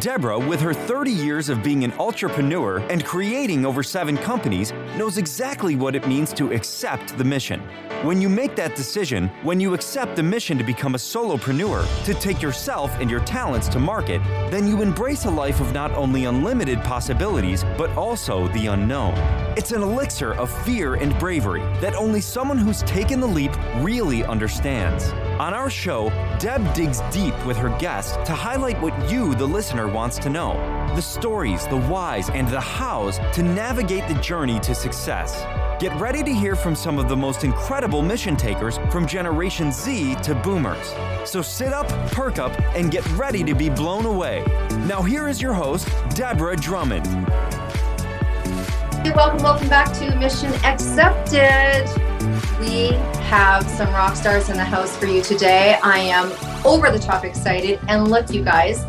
Deborah, with her 30 years of being an entrepreneur and creating over seven companies, knows exactly what it means to accept the mission. When you make that decision, when you accept the mission to become a solopreneur, to take yourself and your talents to market, then you embrace a life of not only unlimited possibilities, but also the unknown. It's an elixir of fear and bravery that only someone who's taken the leap really understands. On our show, Deb digs deep with her guests to highlight what you, the listener, wants to know the stories, the whys, and the hows to navigate the journey to success. Get ready to hear from some of the most incredible mission takers from Generation Z to Boomers. So sit up, perk up, and get ready to be blown away. Now, here is your host, Deborah Drummond. Welcome, welcome back to Mission Accepted. We have some rock stars in the house for you today. I am over the top excited. And look, you guys,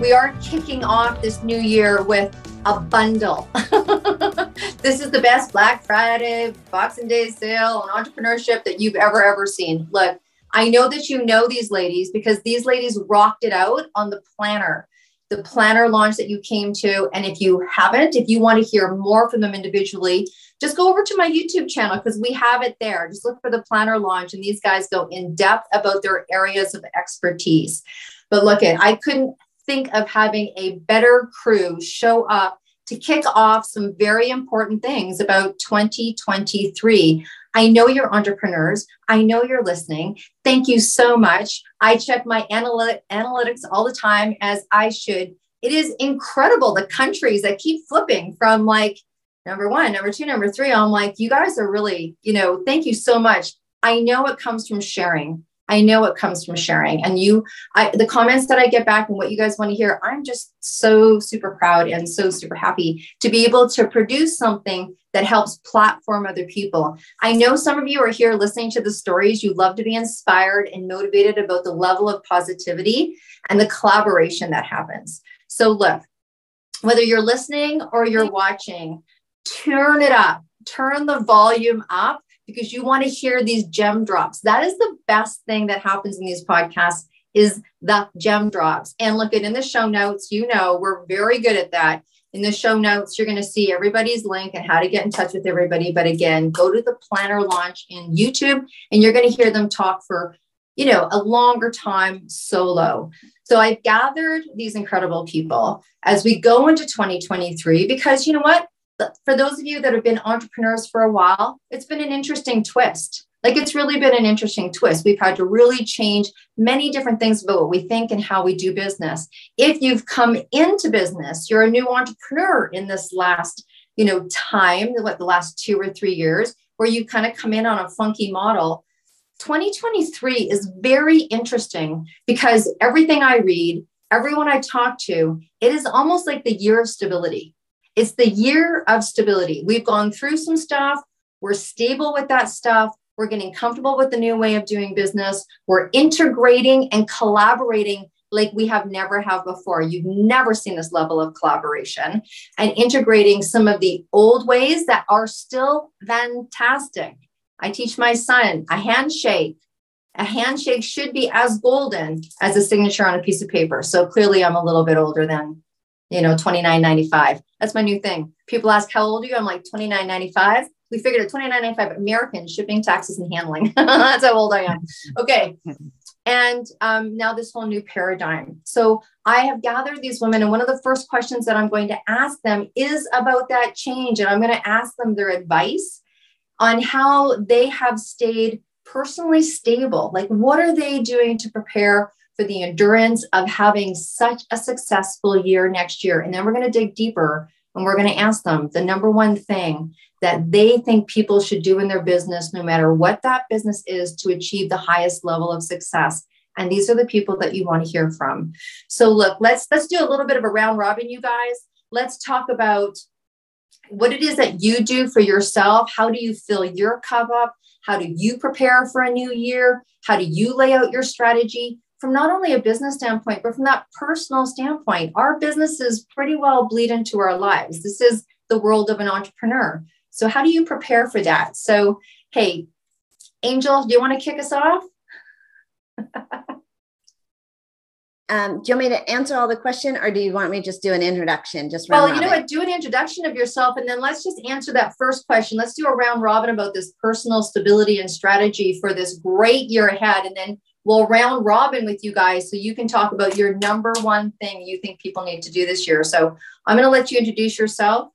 we are kicking off this new year with a bundle. this is the best Black Friday, Boxing Day sale on entrepreneurship that you've ever, ever seen. Look, I know that you know these ladies because these ladies rocked it out on the planner, the planner launch that you came to. And if you haven't, if you want to hear more from them individually, just go over to my YouTube channel because we have it there. Just look for the planner launch, and these guys go in depth about their areas of expertise. But look at, I couldn't think of having a better crew show up to kick off some very important things about 2023. I know you're entrepreneurs. I know you're listening. Thank you so much. I check my analytic, analytics all the time, as I should. It is incredible the countries that keep flipping from like number one, number two, number three. I'm like, you guys are really, you know, thank you so much. I know it comes from sharing. I know it comes from sharing. And you, I, the comments that I get back and what you guys want to hear, I'm just so super proud and so super happy to be able to produce something that helps platform other people. I know some of you are here listening to the stories. You love to be inspired and motivated about the level of positivity and the collaboration that happens. So, look, whether you're listening or you're watching, turn it up, turn the volume up because you want to hear these gem drops. That is the best thing that happens in these podcasts is the gem drops. And look at in the show notes, you know, we're very good at that. In the show notes, you're going to see everybody's link and how to get in touch with everybody. But again, go to the planner launch in YouTube and you're going to hear them talk for, you know, a longer time solo. So I've gathered these incredible people as we go into 2023 because you know what? for those of you that have been entrepreneurs for a while, it's been an interesting twist. Like it's really been an interesting twist. We've had to really change many different things about what we think and how we do business. If you've come into business, you're a new entrepreneur in this last, you know, time, what the last two or three years, where you kind of come in on a funky model. 2023 is very interesting because everything I read, everyone I talk to, it is almost like the year of stability it's the year of stability. We've gone through some stuff. We're stable with that stuff. We're getting comfortable with the new way of doing business. We're integrating and collaborating like we have never have before. You've never seen this level of collaboration and integrating some of the old ways that are still fantastic. I teach my son a handshake. A handshake should be as golden as a signature on a piece of paper. So clearly, I'm a little bit older than you know, 29.95. That's my new thing. People ask, how old are you? I'm like 29.95. We figured at 29.95 American shipping, taxes, and handling. That's how old I am. Okay. And um, now this whole new paradigm. So I have gathered these women, and one of the first questions that I'm going to ask them is about that change. And I'm going to ask them their advice on how they have stayed personally stable. Like, what are they doing to prepare for the endurance of having such a successful year next year. And then we're going to dig deeper and we're going to ask them the number one thing that they think people should do in their business, no matter what that business is, to achieve the highest level of success. And these are the people that you want to hear from. So look, let's let's do a little bit of a round robin, you guys. Let's talk about what it is that you do for yourself. How do you fill your cup up? How do you prepare for a new year? How do you lay out your strategy? From not only a business standpoint, but from that personal standpoint, our businesses pretty well bleed into our lives. This is the world of an entrepreneur. So, how do you prepare for that? So, hey, Angel, do you want to kick us off? um, do you want me to answer all the question or do you want me to just do an introduction? Just well, you know what? Do an introduction of yourself and then let's just answer that first question. Let's do a round robin about this personal stability and strategy for this great year ahead. And then we'll round robin with you guys so you can talk about your number one thing you think people need to do this year. So I'm going to let you introduce yourself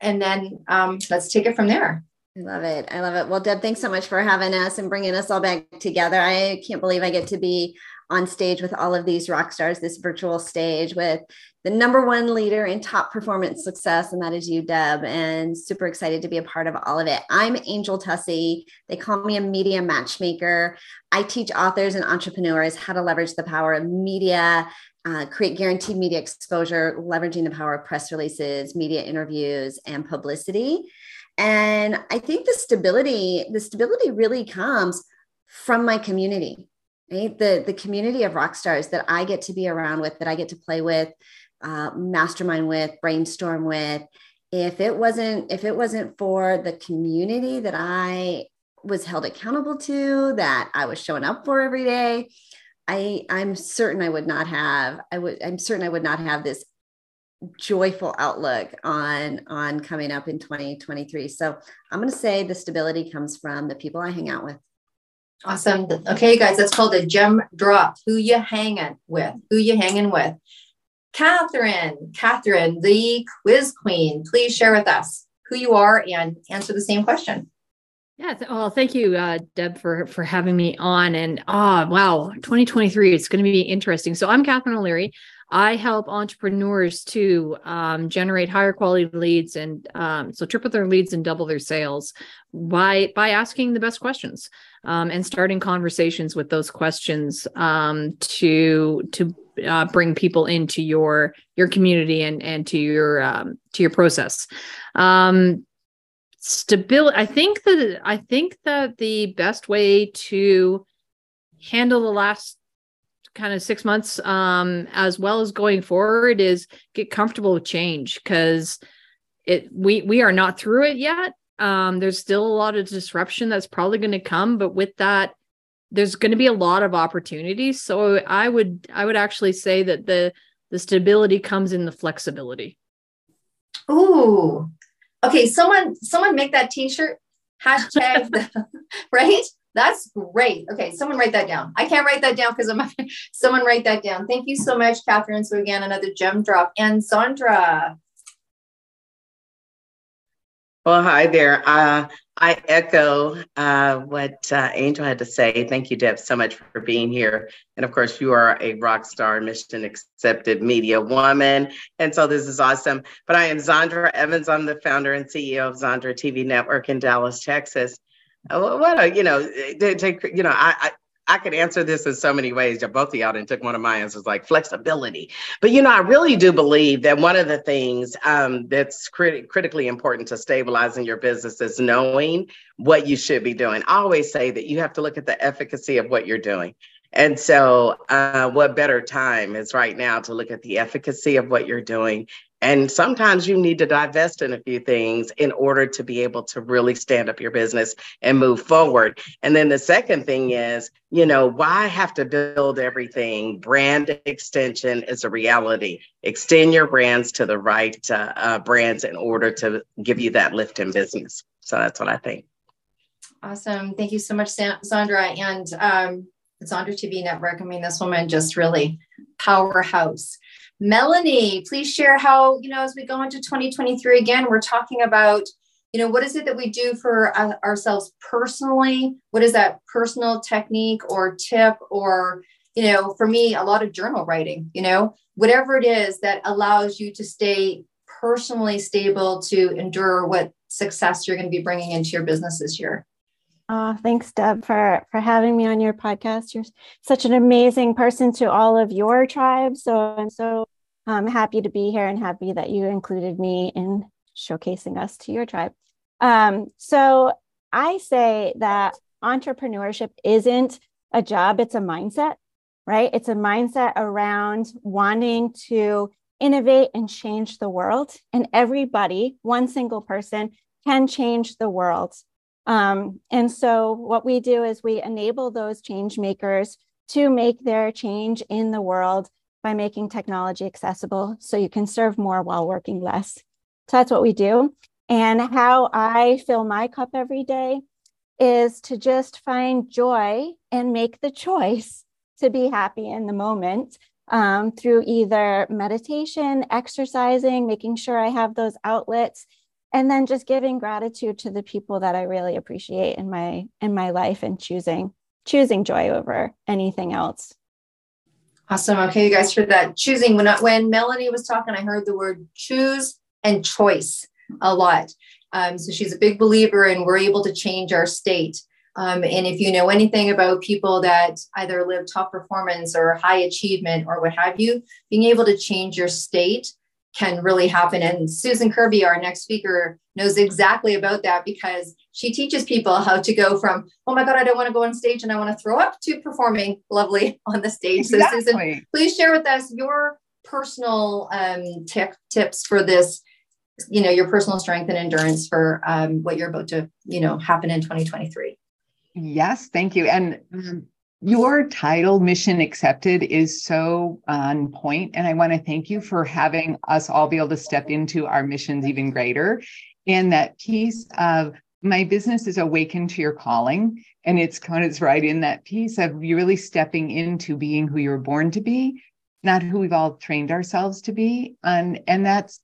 and then um, let's take it from there. I love it. I love it. Well, Deb, thanks so much for having us and bringing us all back together. I can't believe I get to be on stage with all of these rock stars, this virtual stage with the number one leader in top performance success, and that is you, Deb. And super excited to be a part of all of it. I'm Angel Tussey. They call me a media matchmaker. I teach authors and entrepreneurs how to leverage the power of media. Uh, create guaranteed media exposure, leveraging the power of press releases, media interviews, and publicity. And I think the stability, the stability really comes from my community right? The, the community of rock stars that I get to be around with, that I get to play with, uh, mastermind with, brainstorm with. If it wasn't, if it wasn't for the community that I was held accountable to, that I was showing up for every day, I, I'm certain I would not have, I would, I'm certain I would not have this joyful outlook on on coming up in 2023 so i'm going to say the stability comes from the people i hang out with Awesome. Okay, guys, that's called a gem drop. Who you hanging with? Who you hanging with? Catherine, Catherine, the quiz queen, please share with us who you are and answer the same question. Yeah, well, thank you, uh, Deb, for for having me on. And ah, oh, wow, 2023, it's going to be interesting. So I'm Catherine O'Leary. I help entrepreneurs to um, generate higher quality leads and um, so triple their leads and double their sales by by asking the best questions um, and starting conversations with those questions um, to to uh, bring people into your your community and and to your um, to your process. Um, stability. I think that I think that the best way to handle the last kind of six months um, as well as going forward is get comfortable with change because it we we are not through it yet. Um, there's still a lot of disruption that's probably going to come but with that there's going to be a lot of opportunities. So i would i would actually say that the the stability comes in the flexibility. Ooh. Okay, someone someone make that t-shirt. Hashtag the, right that's great. Okay, someone write that down. I can't write that down because I'm someone write that down. Thank you so much, Catherine. So again, another gem drop. And Zandra. Well, hi there. Uh, I echo uh, what uh, Angel had to say. Thank you, Deb, so much for being here. And of course, you are a rock star, mission accepted media woman. And so this is awesome. But I am Zandra Evans. I'm the founder and CEO of Zandra TV Network in Dallas, Texas. What a, you know, take, you know, I, I I could answer this in so many ways. Both of y'all didn't took one of my answers like flexibility. But you know, I really do believe that one of the things um, that's crit- critically important to stabilizing your business is knowing what you should be doing. I always say that you have to look at the efficacy of what you're doing. And so, uh, what better time is right now to look at the efficacy of what you're doing and sometimes you need to divest in a few things in order to be able to really stand up your business and move forward. And then the second thing is, you know, why have to build everything? Brand extension is a reality. Extend your brands to the right uh, uh, brands in order to give you that lift in business. So that's what I think. Awesome. Thank you so much, Zandra. And um, Zandra TV Network. I mean, this woman just really powerhouse. Melanie, please share how, you know, as we go into 2023 again, we're talking about, you know, what is it that we do for uh, ourselves personally? What is that personal technique or tip or, you know, for me, a lot of journal writing, you know, whatever it is that allows you to stay personally stable to endure what success you're going to be bringing into your business this year. Oh, thanks, Deb, for for having me on your podcast. You're such an amazing person to all of your tribe. So I'm so um, happy to be here and happy that you included me in showcasing us to your tribe. Um, so I say that entrepreneurship isn't a job, it's a mindset, right? It's a mindset around wanting to innovate and change the world. And everybody, one single person, can change the world. Um, and so what we do is we enable those change makers to make their change in the world by making technology accessible so you can serve more while working less. So that's what we do. And how I fill my cup every day is to just find joy and make the choice to be happy in the moment um, through either meditation, exercising, making sure I have those outlets, and then just giving gratitude to the people that I really appreciate in my in my life and choosing choosing joy over anything else. Awesome. Okay, you guys heard that. Choosing. When, when Melanie was talking, I heard the word choose and choice a lot. Um, so she's a big believer in we're able to change our state. Um, and if you know anything about people that either live top performance or high achievement or what have you, being able to change your state can really happen. And Susan Kirby, our next speaker, knows exactly about that because she teaches people how to go from, oh my God, I don't want to go on stage and I want to throw up to performing lovely on the stage. Exactly. So, Susan, please share with us your personal um, tip, tips for this you know your personal strength and endurance for um, what you're about to you know happen in 2023 Yes, thank you. And um, your title, Mission Accepted, is so on point. And I want to thank you for having us all be able to step into our missions even greater. And that piece of my business is awakened to your calling. And it's kind of right in that piece of you really stepping into being who you're born to be, not who we've all trained ourselves to be. And, and that's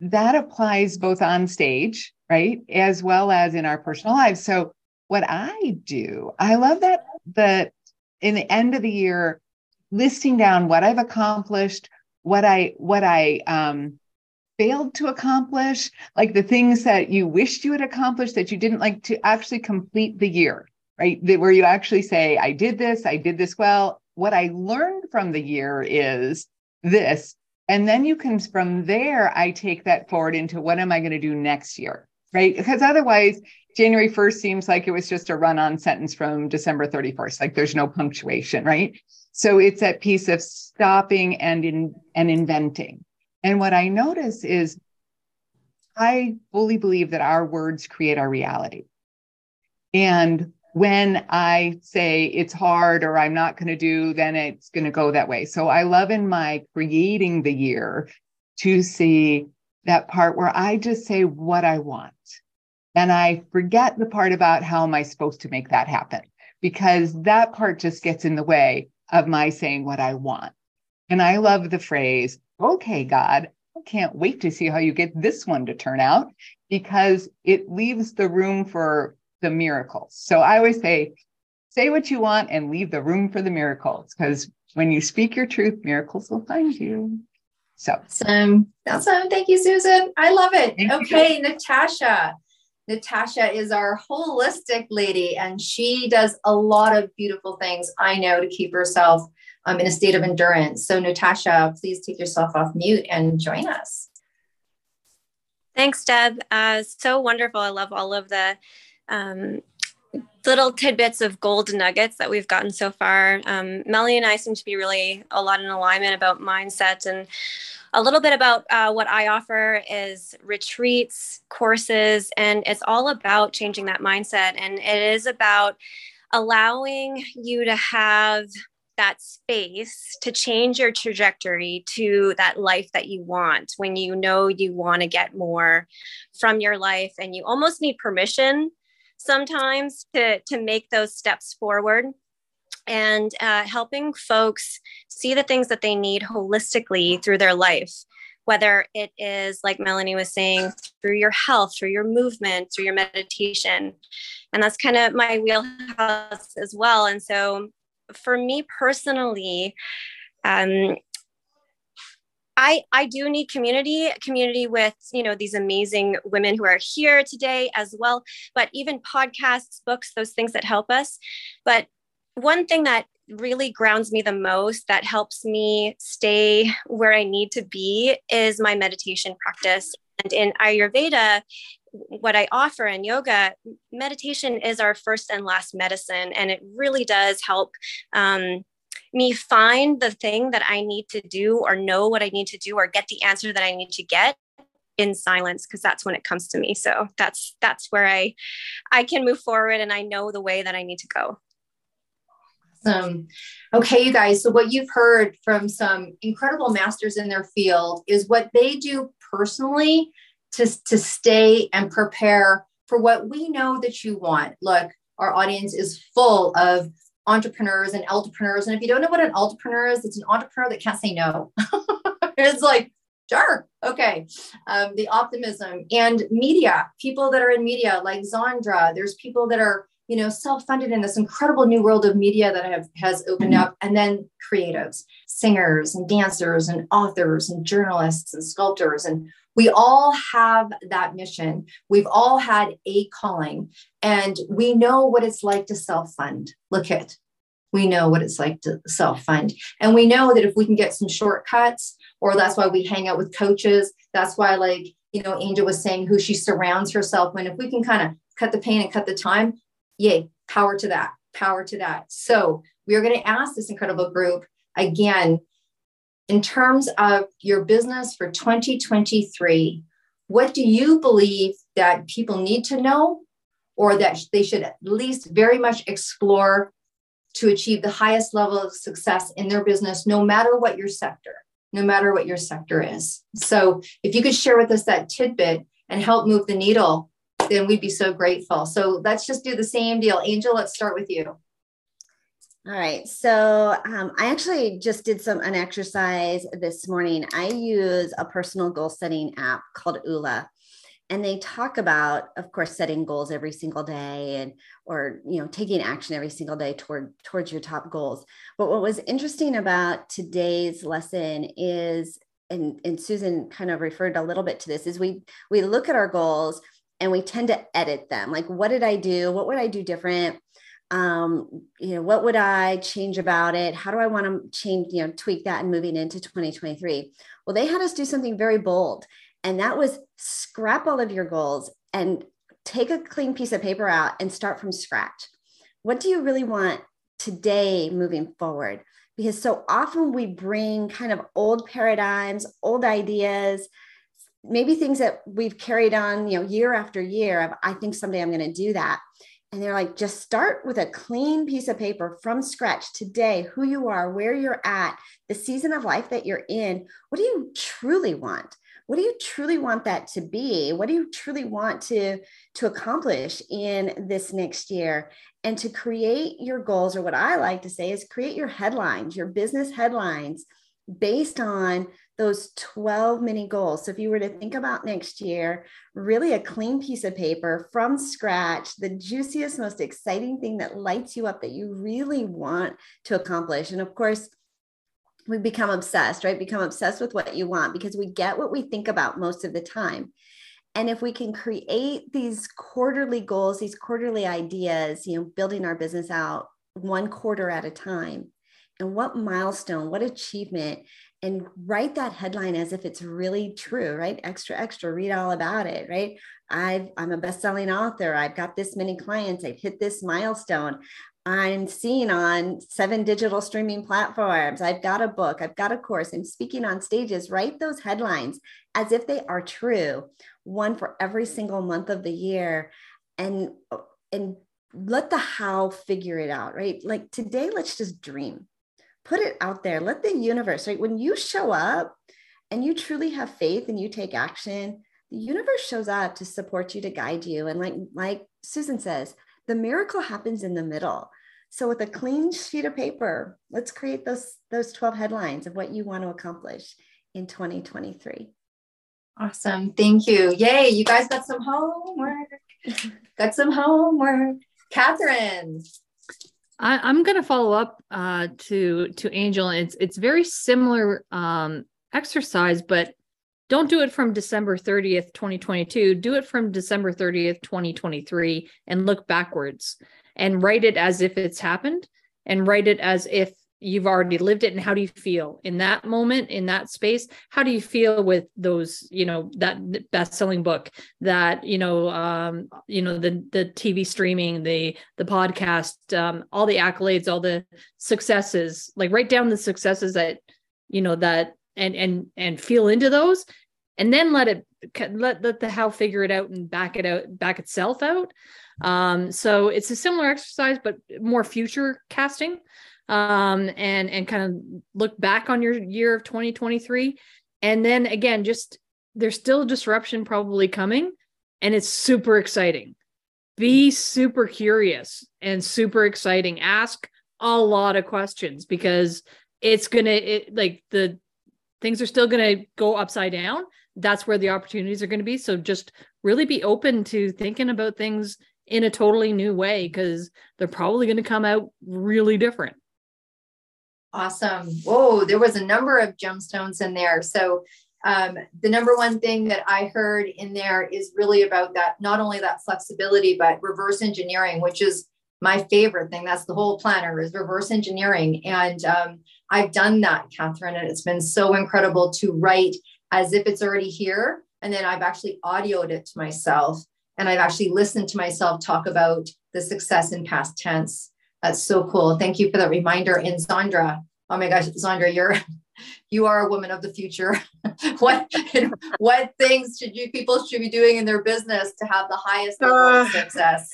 that applies both on stage, right? As well as in our personal lives. So what I do, I love that that in the end of the year, listing down what I've accomplished, what I what I um, failed to accomplish, like the things that you wished you had accomplished that you didn't like to actually complete the year, right? That where you actually say, I did this, I did this well. What I learned from the year is this. And then you can, from there, I take that forward into what am I going to do next year? Right. Because otherwise, January 1st seems like it was just a run on sentence from December 31st. Like there's no punctuation, right? So it's that piece of stopping and in and inventing. And what I notice is I fully believe that our words create our reality. And when I say it's hard or I'm not going to do, then it's going to go that way. So I love in my creating the year to see that part where I just say what I want. And I forget the part about how am I supposed to make that happen? Because that part just gets in the way of my saying what I want. And I love the phrase, okay, God, I can't wait to see how you get this one to turn out because it leaves the room for the miracles. So I always say, say what you want and leave the room for the miracles because when you speak your truth, miracles will find you. So awesome. Awesome. Thank you, Susan. I love it. Thank okay, you. Natasha. Natasha is our holistic lady, and she does a lot of beautiful things I know to keep herself um, in a state of endurance. So, Natasha, please take yourself off mute and join us. Thanks, Deb. Uh, so wonderful. I love all of the um, little tidbits of gold nuggets that we've gotten so far. Um, Melanie and I seem to be really a lot in alignment about mindset and a little bit about uh, what I offer is retreats, courses, and it's all about changing that mindset. And it is about allowing you to have that space to change your trajectory to that life that you want when you know you want to get more from your life and you almost need permission sometimes to to make those steps forward and uh, helping folks see the things that they need holistically through their life whether it is like melanie was saying through your health through your movement through your meditation. And that's kind of my wheelhouse as well. And so for me personally um, I, I do need community community with you know these amazing women who are here today as well but even podcasts books those things that help us but one thing that really grounds me the most that helps me stay where I need to be is my meditation practice. And in Ayurveda, what I offer in yoga, meditation is our first and last medicine. And it really does help um, me find the thing that I need to do or know what I need to do or get the answer that I need to get in silence because that's when it comes to me so that's that's where i i can move forward and i know the way that i need to go Awesome. Okay, you guys. So, what you've heard from some incredible masters in their field is what they do personally to, to stay and prepare for what we know that you want. Look, our audience is full of entrepreneurs and entrepreneurs. And if you don't know what an entrepreneur is, it's an entrepreneur that can't say no. it's like, sure, okay. Um, the optimism and media, people that are in media like Zandra, there's people that are you know self-funded in this incredible new world of media that have has opened up and then creatives singers and dancers and authors and journalists and sculptors and we all have that mission. We've all had a calling, and we know what it's like to self fund. Look at, we know what it's like to self fund. And we know that if we can get some shortcuts, or that's why we hang out with coaches, that's why, like, you know, Angel was saying who she surrounds herself when, if we can kind of cut the pain and cut the time, yay, power to that, power to that. So we are going to ask this incredible group again in terms of your business for 2023, what do you believe that people need to know or that they should at least very much explore to achieve the highest level of success in their business, no matter what your sector, no matter what your sector is? So, if you could share with us that tidbit and help move the needle, then we'd be so grateful. So, let's just do the same deal. Angel, let's start with you. All right. So um, I actually just did some an exercise this morning. I use a personal goal setting app called Oola. And they talk about, of course, setting goals every single day and or you know taking action every single day toward towards your top goals. But what was interesting about today's lesson is, and, and Susan kind of referred a little bit to this, is we we look at our goals and we tend to edit them. Like, what did I do? What would I do different? Um, you know, what would I change about it? How do I want to change, you know, tweak that and moving into 2023? Well, they had us do something very bold, and that was scrap all of your goals and take a clean piece of paper out and start from scratch. What do you really want today moving forward? Because so often we bring kind of old paradigms, old ideas, maybe things that we've carried on, you know, year after year of I think someday I'm going to do that and they're like, just start with a clean piece of paper from scratch today, who you are, where you're at, the season of life that you're in. What do you truly want? What do you truly want that to be? What do you truly want to, to accomplish in this next year? And to create your goals, or what I like to say is create your headlines, your business headlines based on those 12 mini goals. So if you were to think mm-hmm. about next year, really a clean piece of paper from scratch, the juiciest, most exciting thing that lights you up that you really want to accomplish. And of course, we become obsessed, right? Become obsessed with what you want because we get what we think about most of the time. And if we can create these quarterly goals, these quarterly ideas, you know, building our business out one quarter at a time, and what milestone, what achievement and write that headline as if it's really true, right? Extra, extra, read all about it, right? I've, I'm a best-selling author. I've got this many clients. I've hit this milestone. I'm seen on seven digital streaming platforms. I've got a book. I've got a course. I'm speaking on stages. Write those headlines as if they are true, one for every single month of the year, and and let the how figure it out. Right? Like today, let's just dream put it out there. Let the universe right? When you show up and you truly have faith and you take action the universe shows up to support you to guide you. And like like susan says the miracle happens in the middle. So with a clean sheet of paper let's create those those 12 headlines of what you want to accomplish in 2023 awesome. Thank you. Yay you guys got some homework. Got some homework. Catherine I, am going to follow up uh, to to Angel. It's it's very similar um, exercise, but don't do it from December 30th, 2022. Do it from December 30th, 2023, and look backwards and write it as if it's happened, and write it as if you've already lived it and how do you feel in that moment in that space? How do you feel with those you know that best selling book that you know um you know the the tv streaming the the podcast um all the accolades all the successes like write down the successes that you know that and and and feel into those and then let it let, let the how figure it out and back it out back itself out. Um, so it's a similar exercise, but more future casting um, and and kind of look back on your year of 2023 and then again just there's still disruption probably coming and it's super exciting. Be super curious and super exciting. Ask a lot of questions because it's gonna it, like the things are still gonna go upside down. That's where the opportunities are to be. So just really be open to thinking about things in a totally new way because they're probably going to come out really different Awesome. Whoa, there was a number of gemstones in there. So um, the number one thing that I heard in there is really about that, not only that flexibility, but reverse engineering, which is my favorite thing. That's the whole planner is reverse engineering. And um, I've done that, Catherine, and it's been so incredible to write as if it's already here. And then I've actually audioed it to myself and I've actually listened to myself talk about the success in past tense. That's so cool. Thank you for that reminder. And Zandra, oh my gosh, Zandra, you're you are a woman of the future. what what things should you people should be doing in their business to have the highest level uh, of success?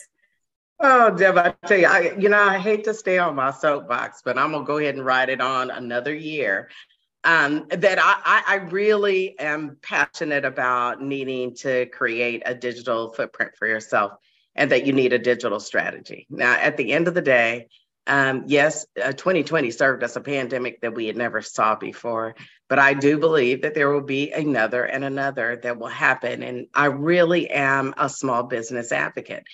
Oh, Deb, I tell you, I you know I hate to stay on my soapbox, but I'm gonna go ahead and ride it on another year. Um, that I, I really am passionate about needing to create a digital footprint for yourself and that you need a digital strategy. Now, at the end of the day, um, yes, uh, 2020 served us a pandemic that we had never saw before, but I do believe that there will be another and another that will happen. And I really am a small business advocate.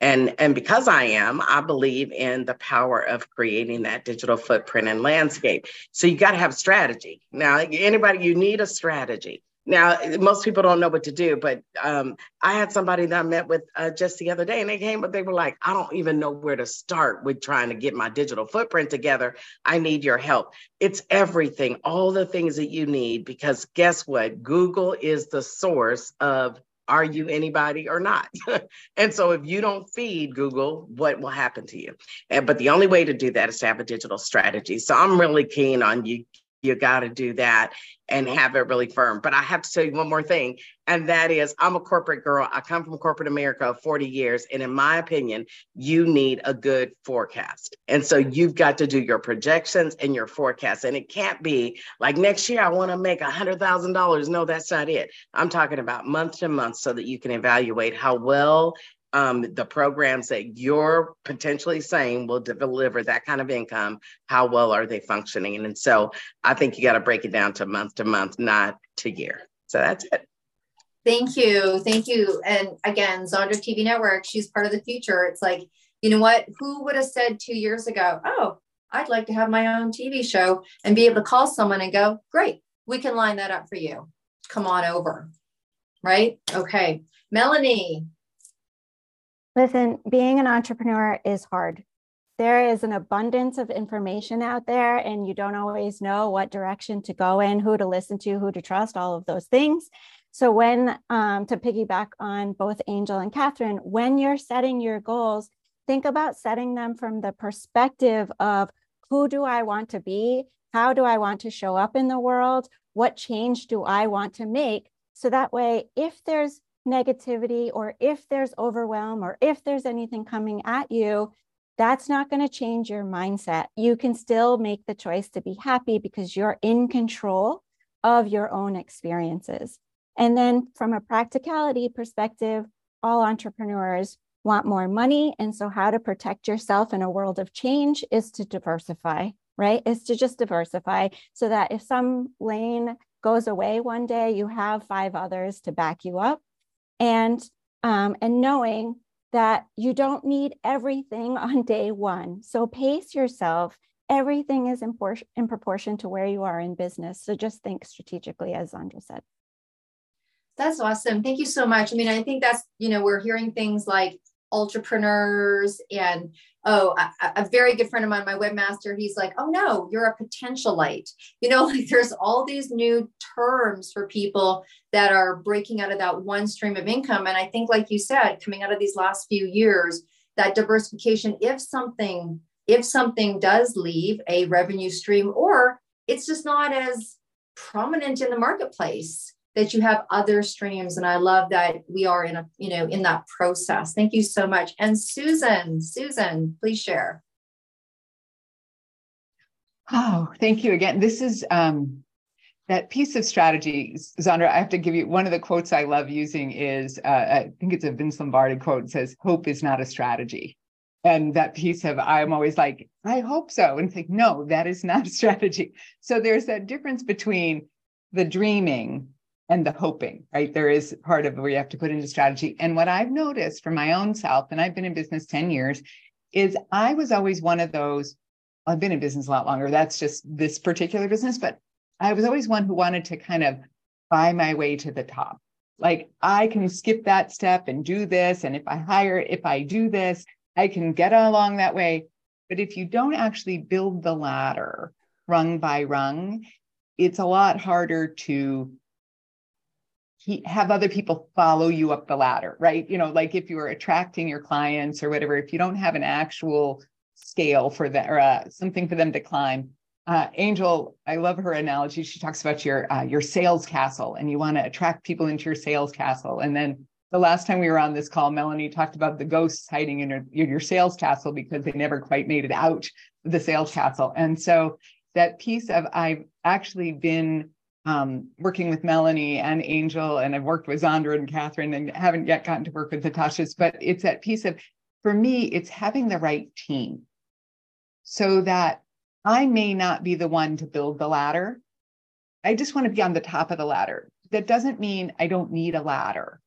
And, and because I am, I believe in the power of creating that digital footprint and landscape. So you got to have strategy. Now, anybody, you need a strategy. Now, most people don't know what to do, but um, I had somebody that I met with uh, just the other day, and they came, but they were like, I don't even know where to start with trying to get my digital footprint together. I need your help. It's everything, all the things that you need, because guess what? Google is the source of are you anybody or not? and so if you don't feed Google, what will happen to you? And, but the only way to do that is to have a digital strategy. So I'm really keen on you you got to do that and have it really firm. But I have to tell you one more thing, and that is I'm a corporate girl. I come from corporate America 40 years. And in my opinion, you need a good forecast. And so you've got to do your projections and your forecasts. And it can't be like next year, I want to make $100,000. No, that's not it. I'm talking about month to month so that you can evaluate how well um, the programs that you're potentially saying will deliver that kind of income, how well are they functioning? And so I think you got to break it down to month to month, not to year. So that's it. Thank you. Thank you. And again, Zandra TV Network, she's part of the future. It's like, you know what? Who would have said two years ago, oh, I'd like to have my own TV show and be able to call someone and go, great, we can line that up for you. Come on over. Right? Okay. Melanie, Listen, being an entrepreneur is hard. There is an abundance of information out there, and you don't always know what direction to go in, who to listen to, who to trust, all of those things. So, when um, to piggyback on both Angel and Catherine, when you're setting your goals, think about setting them from the perspective of who do I want to be? How do I want to show up in the world? What change do I want to make? So that way, if there's negativity or if there's overwhelm or if there's anything coming at you, that's not going to change your mindset. You can still make the choice to be happy because you're in control of your own experiences. And then from a practicality perspective, all entrepreneurs want more money. And so, how to protect yourself in a world of change is to diversify, right? Is to just diversify so that if some lane goes away one day, you have five others to back you up and um, and knowing that you don't need everything on day one. So pace yourself. Everything is in, por- in proportion to where you are in business. So just think strategically, as Zandra said. That's awesome. Thank you so much. I mean, I think that's, you know, we're hearing things like entrepreneurs and oh a, a, very good friend of mine my webmaster he's like oh no you're a potentialite. You know like there's all these new terms for people that are breaking out of that one stream of income. And i think like you said coming out of these last few years that diversification if something if something does leave a revenue stream or it's just not as prominent in the marketplace that you have other streams. And I love that we are in a, you know, in that process. Thank you so much. And Susan, Susan, please share. Oh, thank you again. This is um, that piece of strategy, Zandra. I have to give you one of the quotes I love using is uh, I think it's a Vince Lombardi quote. It says, "Hope is not a strategy." And that piece of I'm always like, I hope so, and think, no, that is not a strategy. So there's that difference between the dreaming and the hoping, right? There is part of where you have to put into strategy. And what I've noticed for my own self, and I've been in business 10 years, is I was always one of those I've been in business a lot longer. That's just this particular business, but I was always one who wanted to kind of buy my way to the top. Like I can skip that step and do this. And if I hire, if I do this, I can get along that way. But if you don't actually build the ladder rung by rung, it's a lot harder to have other people follow you up the ladder, right? You know, like if you're attracting your clients or whatever, if you don't have an actual scale for that or uh, something for them to climb. Uh, Angel, I love her analogy. She talks about your uh, your sales castle, and you want to attract people into your sales castle. And then the last time we were on this call, Melanie talked about the ghosts hiding in your, your sales castle because they never quite made it out the sales castle. And so that piece of I've actually been um, working with Melanie and Angel, and I've worked with Zandra and Catherine, and haven't yet gotten to work with Natasha's. But it's that piece of for me, it's having the right team so that I may not be the one to build the ladder. I just want to be on the top of the ladder. That doesn't mean I don't need a ladder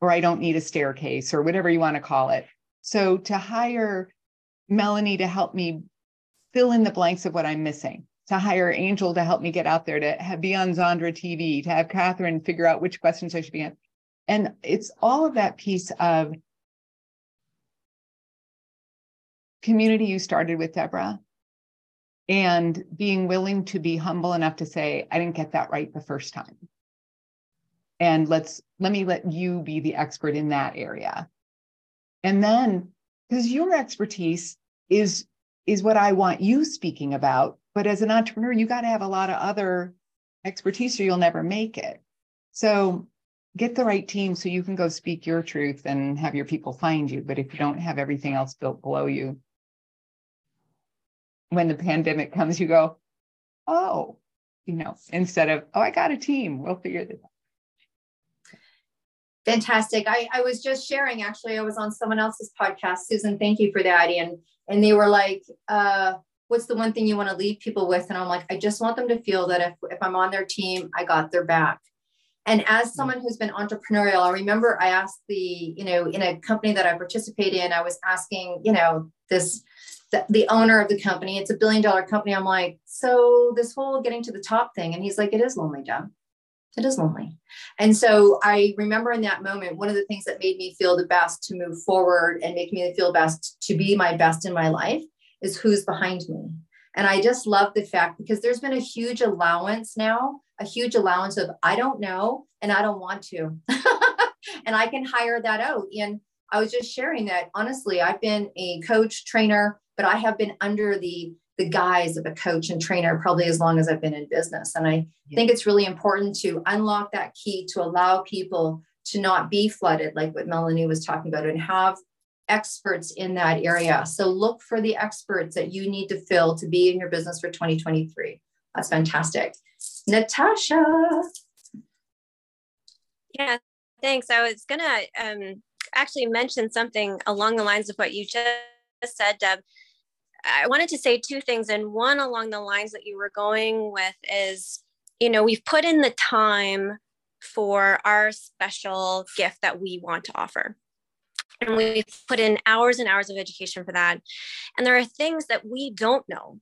or I don't need a staircase or whatever you want to call it. So to hire Melanie to help me fill in the blanks of what I'm missing, to hire Angel to help me get out there, to have, be on Zandra TV, to have Catherine figure out which questions I should be in. And it's all of that piece of community you started with, Deborah, and being willing to be humble enough to say, I didn't get that right the first time. And let's let me let you be the expert in that area. And then because your expertise is is what I want you speaking about. But as an entrepreneur, you got to have a lot of other expertise or you'll never make it. So get the right team so you can go speak your truth and have your people find you. But if you don't have everything else built below you, when the pandemic comes, you go, oh, you know, instead of, oh, I got a team, we'll figure this out. Fantastic. I, I was just sharing, actually, I was on someone else's podcast. Susan, thank you for that. And, and they were like, uh, what's the one thing you want to leave people with? And I'm like, I just want them to feel that if, if I'm on their team, I got their back. And as mm. someone who's been entrepreneurial, I remember I asked the, you know, in a company that I participate in, I was asking, you know, this the, the owner of the company. It's a billion dollar company. I'm like, so this whole getting to the top thing. And he's like, it is lonely, Deb. It is lonely. And so I remember in that moment, one of the things that made me feel the best to move forward and make me feel best to be my best in my life is who's behind me. And I just love the fact because there's been a huge allowance now, a huge allowance of I don't know and I don't want to. and I can hire that out. And I was just sharing that honestly, I've been a coach, trainer, but I have been under the the guise of a coach and trainer probably as long as I've been in business. And I yeah. think it's really important to unlock that key to allow people to not be flooded, like what Melanie was talking about, and have experts in that area. So look for the experts that you need to fill to be in your business for 2023. That's fantastic. Natasha. Yeah, thanks. I was going to um, actually mention something along the lines of what you just said, Deb. I wanted to say two things. And one along the lines that you were going with is, you know, we've put in the time for our special gift that we want to offer. And we've put in hours and hours of education for that. And there are things that we don't know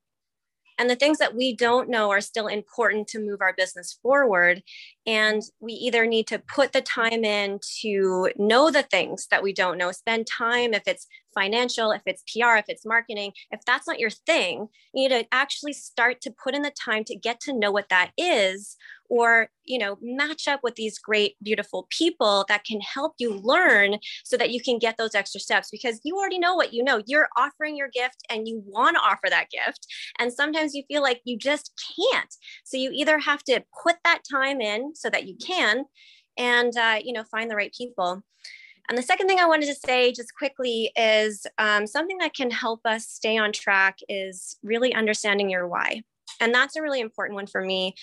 and the things that we don't know are still important to move our business forward. And we either need to put the time in to know the things that we don't know, spend time if it's financial, if it's PR, if it's marketing. If that's not your thing, you need to actually start to put in the time to get to know what that is. Or you know match up with these great beautiful people that can help you learn so that you can get those extra steps. Because you already know what you know. You're offering your gift and you want to offer that gift. And sometimes you feel like you just can't. So you either have to put that time in so that you can and uh, you know find the right people. And the second thing I wanted to say just quickly is um, something that can help us stay on track is really understanding your why. And that's a really important one for me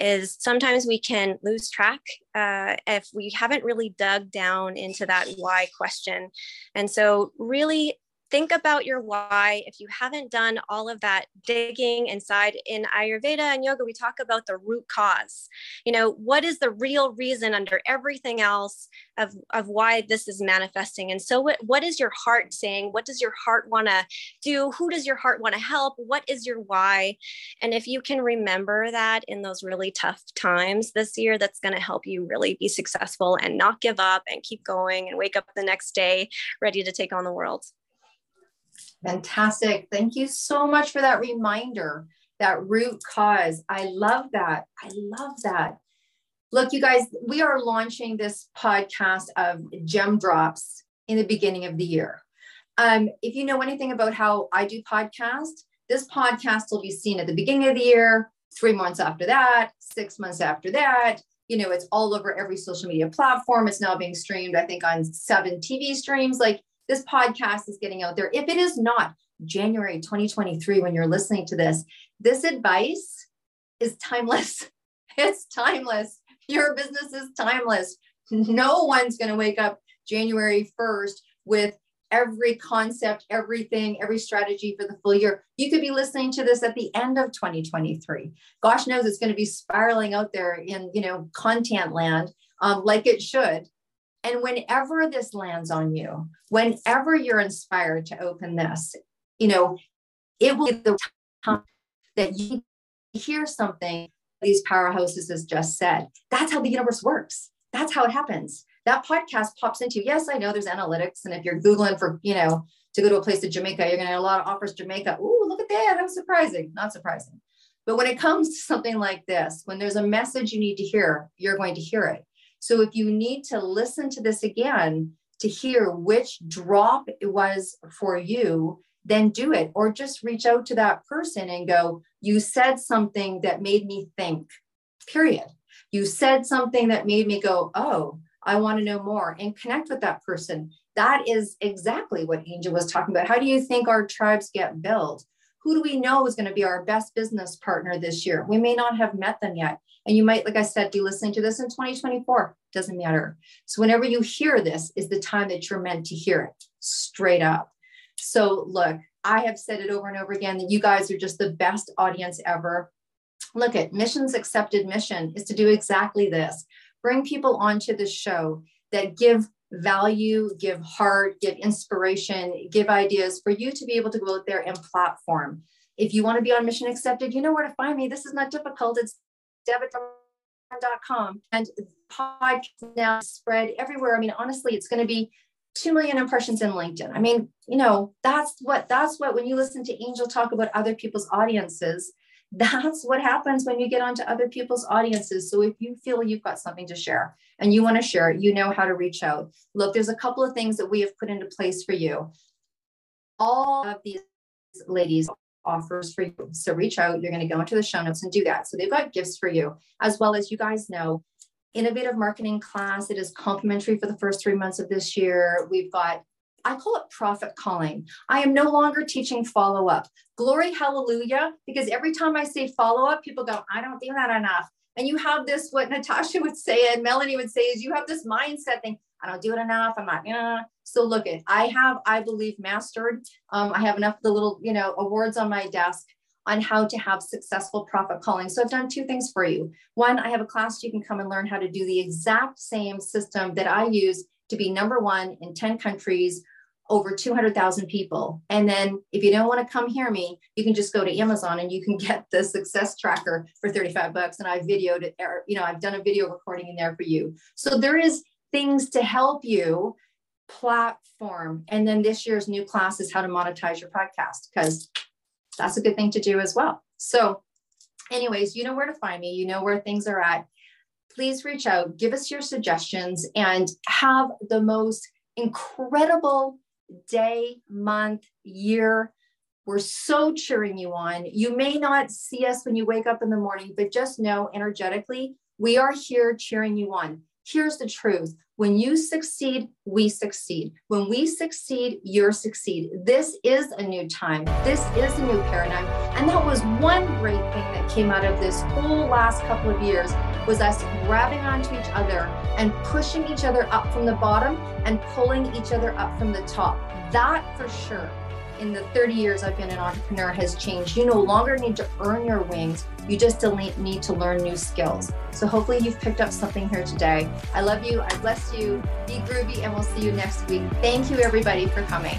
is sometimes we can lose track uh, if we haven't really dug down into that why question. And so really think about your why. If you haven't done all of that digging inside in Ayurveda and yoga, we talk about the root cause. You know, what is the real reason under everything else of, of why this is manifesting? And so, what, what is your heart saying? What does your heart want to do? Who does your heart want to help? What is your why? And if you can remember that in those really tough times this year, that's going to help you really be successful and not give up and keep going and wake up the next day ready to take on the world. Fantastic. Thank you so much for that reminder, that root cause. I love that. I love that. Look, you guys, we are launching this podcast of gem drops in the beginning of the year. Um, if you know anything about how I do podcasts, this podcast will be seen at the beginning of the year, three months after that, six months after that. You know, it's all over every social media platform. It's now being streamed, I think, on seven TV streams. Like this podcast is getting out there. If it is not January 2023, when you're listening to this, this advice is timeless. It's timeless. Your business is timeless. No one's going to wake up January 1st with every concept, everything, every strategy for the full year. You could be listening to this at the end of 2023. Gosh knows it's going to be spiraling out there in, you know, content land um, like it should. And whenever this lands on you, whenever you're inspired to open this, you know, it will be the time that you hear something these powerhouses has just said. That's how the universe works. That's how it happens. That podcast pops into, you. yes, I know there's analytics. And if you're Googling for, you know, to go to a place to Jamaica, you're going to get a lot of offers Jamaica. Ooh, look at that. Was surprising. Not surprising. But when it comes to something like this, when there's a message you need to hear, you're going to hear it. So if you need to listen to this again to hear which drop it was for you, then do it. Or just reach out to that person and go, You said something that made me think, period. You said something that made me go, Oh, I want to know more and connect with that person. That is exactly what Angel was talking about. How do you think our tribes get built? Who do we know is going to be our best business partner this year? We may not have met them yet. And you might, like I said, be listening to this in 2024. Doesn't matter. So whenever you hear this is the time that you're meant to hear it straight up. So look, I have said it over and over again that you guys are just the best audience ever. Look at missions accepted mission is to do exactly this. Bring people onto the show that give value, give heart, give inspiration, give ideas for you to be able to go out there and platform. If you want to be on Mission Accepted, you know where to find me. This is not difficult. It's debit.com and podcast now spread everywhere. I mean, honestly, it's going to be 2 million impressions in LinkedIn. I mean, you know, that's what, that's what, when you listen to Angel talk about other people's audiences, that's what happens when you get onto other people's audiences. So if you feel you've got something to share and you want to share you know how to reach out. Look, there's a couple of things that we have put into place for you. All of these ladies offers for you. So reach out. You're going to go into the show notes and do that. So they've got gifts for you, as well as you guys know, innovative marketing class. It is complimentary for the first three months of this year. We've got I call it profit calling. I am no longer teaching follow up. Glory, hallelujah, because every time I say follow up, people go, I don't do that enough. And you have this, what Natasha would say and Melanie would say is you have this mindset thing. I don't do it enough. I'm not, yeah. So look at, I have, I believe, mastered. Um, I have enough of the little, you know, awards on my desk on how to have successful profit calling. So I've done two things for you. One, I have a class you can come and learn how to do the exact same system that I use to be number one in 10 countries over 200,000 people. And then if you don't want to come hear me, you can just go to Amazon and you can get the success tracker for 35 bucks. And I've videoed it, or, you know, I've done a video recording in there for you. So there is things to help you platform. And then this year's new class is how to monetize your podcast because that's a good thing to do as well. So anyways, you know where to find me, you know where things are at. Please reach out, give us your suggestions, and have the most incredible day, month, year. We're so cheering you on. You may not see us when you wake up in the morning, but just know energetically, we are here cheering you on. Here's the truth when you succeed, we succeed. When we succeed, you're succeed. This is a new time. This is a new paradigm. And that was one great thing that came out of this whole last couple of years was us grabbing onto each other and pushing each other up from the bottom and pulling each other up from the top. That for sure in the 30 years I've been an entrepreneur has changed. You no longer need to earn your wings. You just need to learn new skills. So hopefully you've picked up something here today. I love you. I bless you. Be groovy and we'll see you next week. Thank you everybody for coming.